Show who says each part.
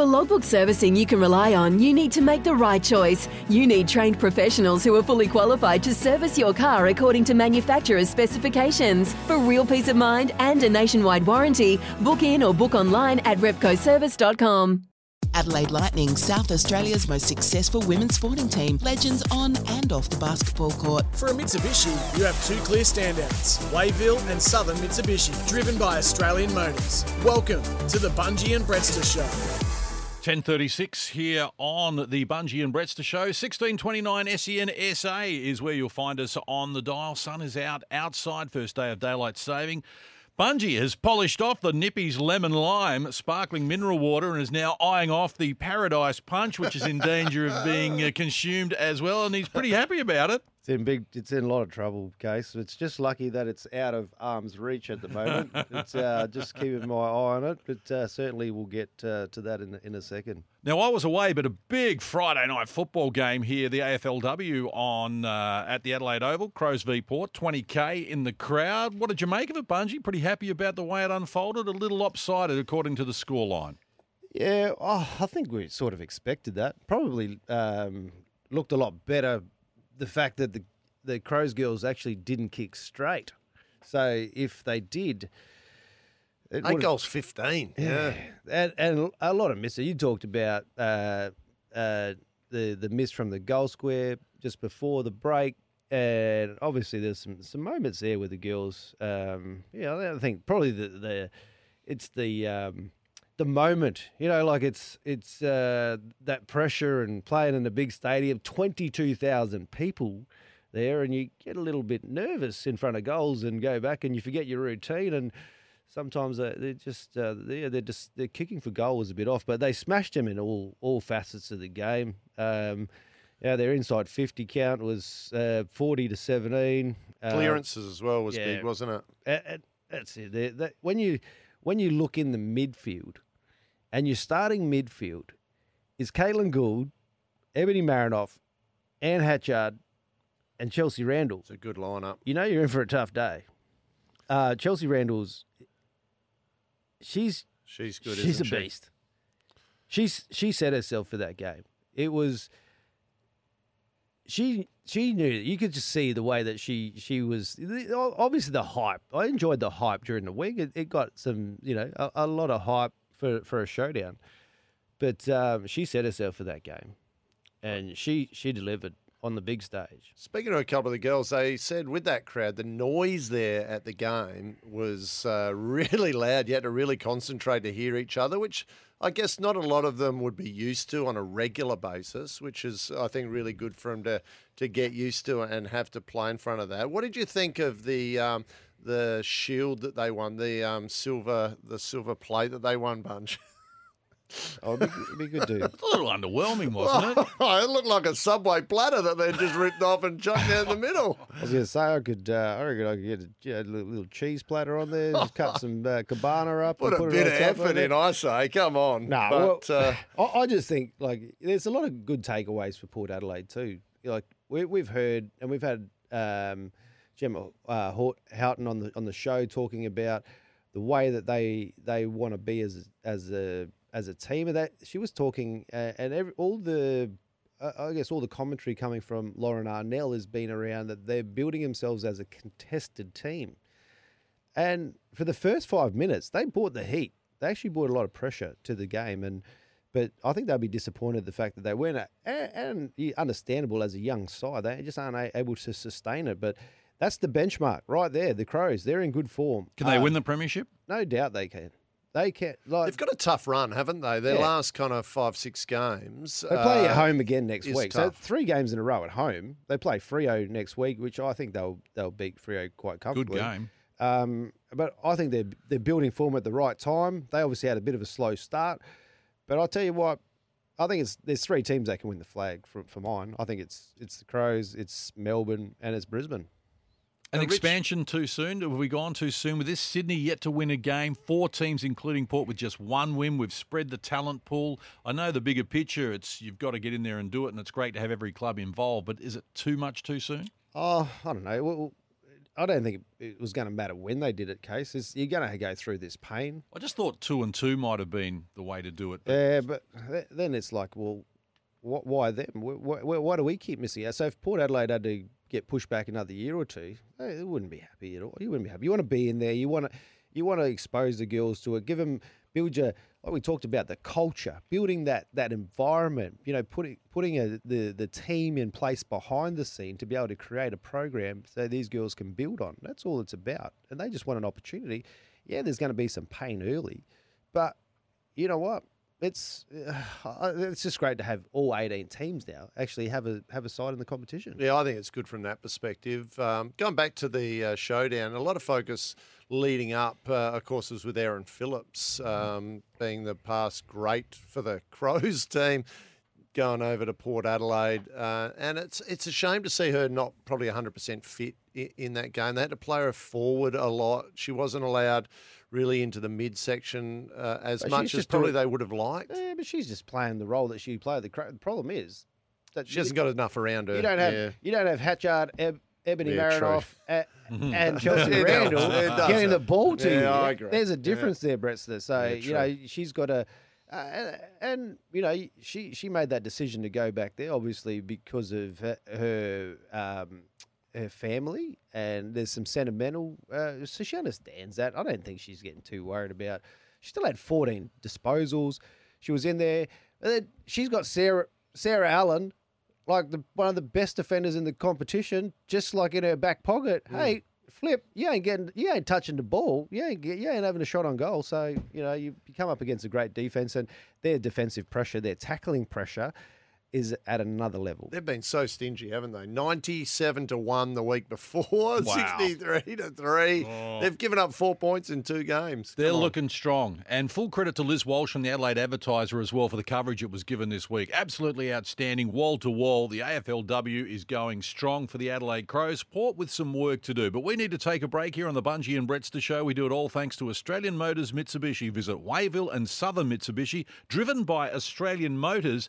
Speaker 1: For logbook servicing you can rely on, you need to make the right choice. You need trained professionals who are fully qualified to service your car according to manufacturer's specifications. For real peace of mind and a nationwide warranty, book in or book online at repcoservice.com.
Speaker 2: Adelaide Lightning, South Australia's most successful women's sporting team, legends on and off the basketball court.
Speaker 3: For a Mitsubishi, you have two clear standouts Wayville and Southern Mitsubishi, driven by Australian Motors. Welcome to the Bunji and Brettster Show.
Speaker 4: 10.36 here on the Bunji and Brettster Show. 1629 SEN SA is where you'll find us on the dial. Sun is out outside, first day of daylight saving. Bunji has polished off the Nippy's lemon lime sparkling mineral water and is now eyeing off the Paradise Punch, which is in danger of being uh, consumed as well, and he's pretty happy about it.
Speaker 5: It's in big. It's in a lot of trouble, Case. It's just lucky that it's out of arm's reach at the moment. it's uh, just keeping my eye on it, but uh, certainly we'll get uh, to that in in a second.
Speaker 4: Now I was away, but a big Friday night football game here, the AFLW on uh, at the Adelaide Oval, Crows v Port, 20k in the crowd. What did you make of it, Bunji? Pretty happy about the way it unfolded. A little lopsided according to the scoreline.
Speaker 5: Yeah, oh, I think we sort of expected that. Probably um, looked a lot better the fact that the the Crows girls actually didn't kick straight. So if they did,
Speaker 6: eight goals, fifteen. Yeah,
Speaker 5: and, and a lot of misses. You talked about uh, uh, the the miss from the goal square just before the break. And obviously, there's some, some moments there with the girls. Um, yeah, I think probably the, the it's the um, the moment, you know, like it's it's uh, that pressure and playing in a big stadium, twenty two thousand people there, and you get a little bit nervous in front of goals and go back and you forget your routine and. Sometimes they're just uh, they're, they're just they're kicking for goal was a bit off, but they smashed them in all all facets of the game. Um, yeah, their inside fifty count was uh, forty to seventeen.
Speaker 6: Uh, Clearances as well was yeah, big, wasn't
Speaker 5: it? that's it. When you when you look in the midfield, and your starting midfield is Caitlin Gould, Ebony Marinoff, Anne Hatchard, and Chelsea Randall.
Speaker 6: It's a good lineup.
Speaker 5: You know you're in for a tough day. Uh, Chelsea Randall's she's
Speaker 6: she's good.
Speaker 5: She's a
Speaker 6: she?
Speaker 5: beast. She's she set herself for that game. It was she she knew you could just see the way that she she was obviously the hype. I enjoyed the hype during the week. It, it got some you know a, a, lot of hype for for a showdown. But um, she set herself for that game, and she she delivered on the big stage.
Speaker 6: Speaking of a couple of the girls, they said with that crowd, the noise there at the game was uh, really loud. You had to really concentrate to hear each other, which I guess not a lot of them would be used to on a regular basis, which is, I think, really good for them to, to get used to and have to play in front of that. What did you think of the um, the shield that they won, the um, silver the silver plate that they won, bunch.
Speaker 5: Oh, it'd be, it'd be good to.
Speaker 4: a little underwhelming, wasn't it?
Speaker 6: Oh, it looked like a subway platter that they just ripped off and chucked down the middle.
Speaker 5: I was going to say I could. Uh, I reckon I could get a, you know, little, little, cheese platter on there. Just cut some uh, cabana up.
Speaker 6: Put a
Speaker 5: put
Speaker 6: bit of effort in, I say. Come on.
Speaker 5: No, nah, well, uh, I, I, just think like there's a lot of good takeaways for Port Adelaide too. Like we, we've heard and we've had. Um, Gemma uh, Houghton on the on the show talking about the way that they they want to be as as a as a team. And that she was talking, uh, and every, all the uh, I guess all the commentary coming from Lauren Arnell has been around that they're building themselves as a contested team. And for the first five minutes, they brought the heat. They actually brought a lot of pressure to the game, and but I think they'll be disappointed the fact that they weren't, and, and understandable as a young side, they just aren't able to sustain it. But that's the benchmark right there. The Crows, they're in good form.
Speaker 4: Can they um, win the premiership?
Speaker 5: No doubt they can. They can. Like,
Speaker 6: They've got a tough run, haven't they? Their yeah. last kind of five, six games.
Speaker 5: They play uh, at home again next week. Tough. So three games in a row at home. They play Freo next week, which I think they'll they'll beat Freo quite comfortably.
Speaker 4: Good game.
Speaker 5: Um, but I think they're they're building form at the right time. They obviously had a bit of a slow start, but I'll tell you what, I think it's there's three teams that can win the flag for, for mine. I think it's it's the Crows, it's Melbourne, and it's Brisbane.
Speaker 4: An expansion too soon? Have we gone too soon with this? Sydney yet to win a game. Four teams, including Port, with just one win. We've spread the talent pool. I know the bigger picture. It's you've got to get in there and do it, and it's great to have every club involved. But is it too much too soon?
Speaker 5: Oh, I don't know. Well, I don't think it was going to matter when they did it. Case is you're going to go through this pain.
Speaker 4: I just thought two and two might have been the way to do it. but-
Speaker 5: Yeah, but then it's like, well, wh- why them? Wh- wh- wh- Why do we keep missing out? So if Port Adelaide had to get pushed back another year or two, eh, they they wouldn't be happy at all. You wouldn't be happy. You want to be in there. You want to, you want to expose the girls to it. Give them, build your, like we talked about, the culture, building that that environment. You know, putting putting a, the the team in place behind the scene to be able to create a program so these girls can build on. That's all it's about. And they just want an opportunity. Yeah, there's going to be some pain early, but you know what? It's uh, it's just great to have all 18 teams now actually have a have a side in the competition.
Speaker 6: Yeah, I think it's good from that perspective. Um, going back to the uh, showdown, a lot of focus leading up, uh, of course, was with Erin Phillips um, being the past great for the Crows team, going over to Port Adelaide, uh, and it's it's a shame to see her not probably 100% fit in, in that game. They had to play her forward a lot. She wasn't allowed really into the midsection uh, as
Speaker 5: But
Speaker 6: much as probably
Speaker 5: doing-
Speaker 6: they would have liked.
Speaker 5: Yeah, but she's just playing the role that she played. The, cra- the problem is that
Speaker 6: She hasn't got enough around her.
Speaker 5: you don't have
Speaker 6: yeah.
Speaker 5: you don't have Hatchard, Eb, Ebony
Speaker 6: Yeah.
Speaker 5: Marinoff, a- and Chelsea
Speaker 6: It
Speaker 5: Randall
Speaker 6: does,
Speaker 5: getting the ball to
Speaker 6: Yeah,
Speaker 5: you.
Speaker 6: I agree.
Speaker 5: There's a
Speaker 6: Yeah.
Speaker 5: difference there, Brettster. So
Speaker 6: Yeah,
Speaker 5: you know she's got a. Uh, and, and you know she she made that decision to go back there obviously because of her, her um her family and there's some sentimental uh, so she understands that I don't think she's getting too worried about she still had 14 disposals she was in there and then she's got Sarah Sarah Allen like the one of the best defenders in the competition, just like in her back pocket. Hey, Flip, you ain't getting, you ain't touching the ball. You ain't, get, you ain't having a shot on goal. So you know you, you come up against a great defense, and their defensive pressure, their tackling pressure, is at another level.
Speaker 6: They've been so stingy, haven't they? 97 to 1 the week before, 63 to 3. They've given up four points in two games.
Speaker 4: They're looking strong. And full credit to Liz Walsh from the Adelaide Advertiser as well for the coverage it was given this week. Absolutely outstanding, wall to wall. The AFLW is going strong for the Adelaide Crows. Port with some work to do. But we need to take a break here on the Bunji and Brettster show. We do it all thanks to Australian Motors Mitsubishi. Visit Wayville and Southern Mitsubishi, driven by Australian Motors.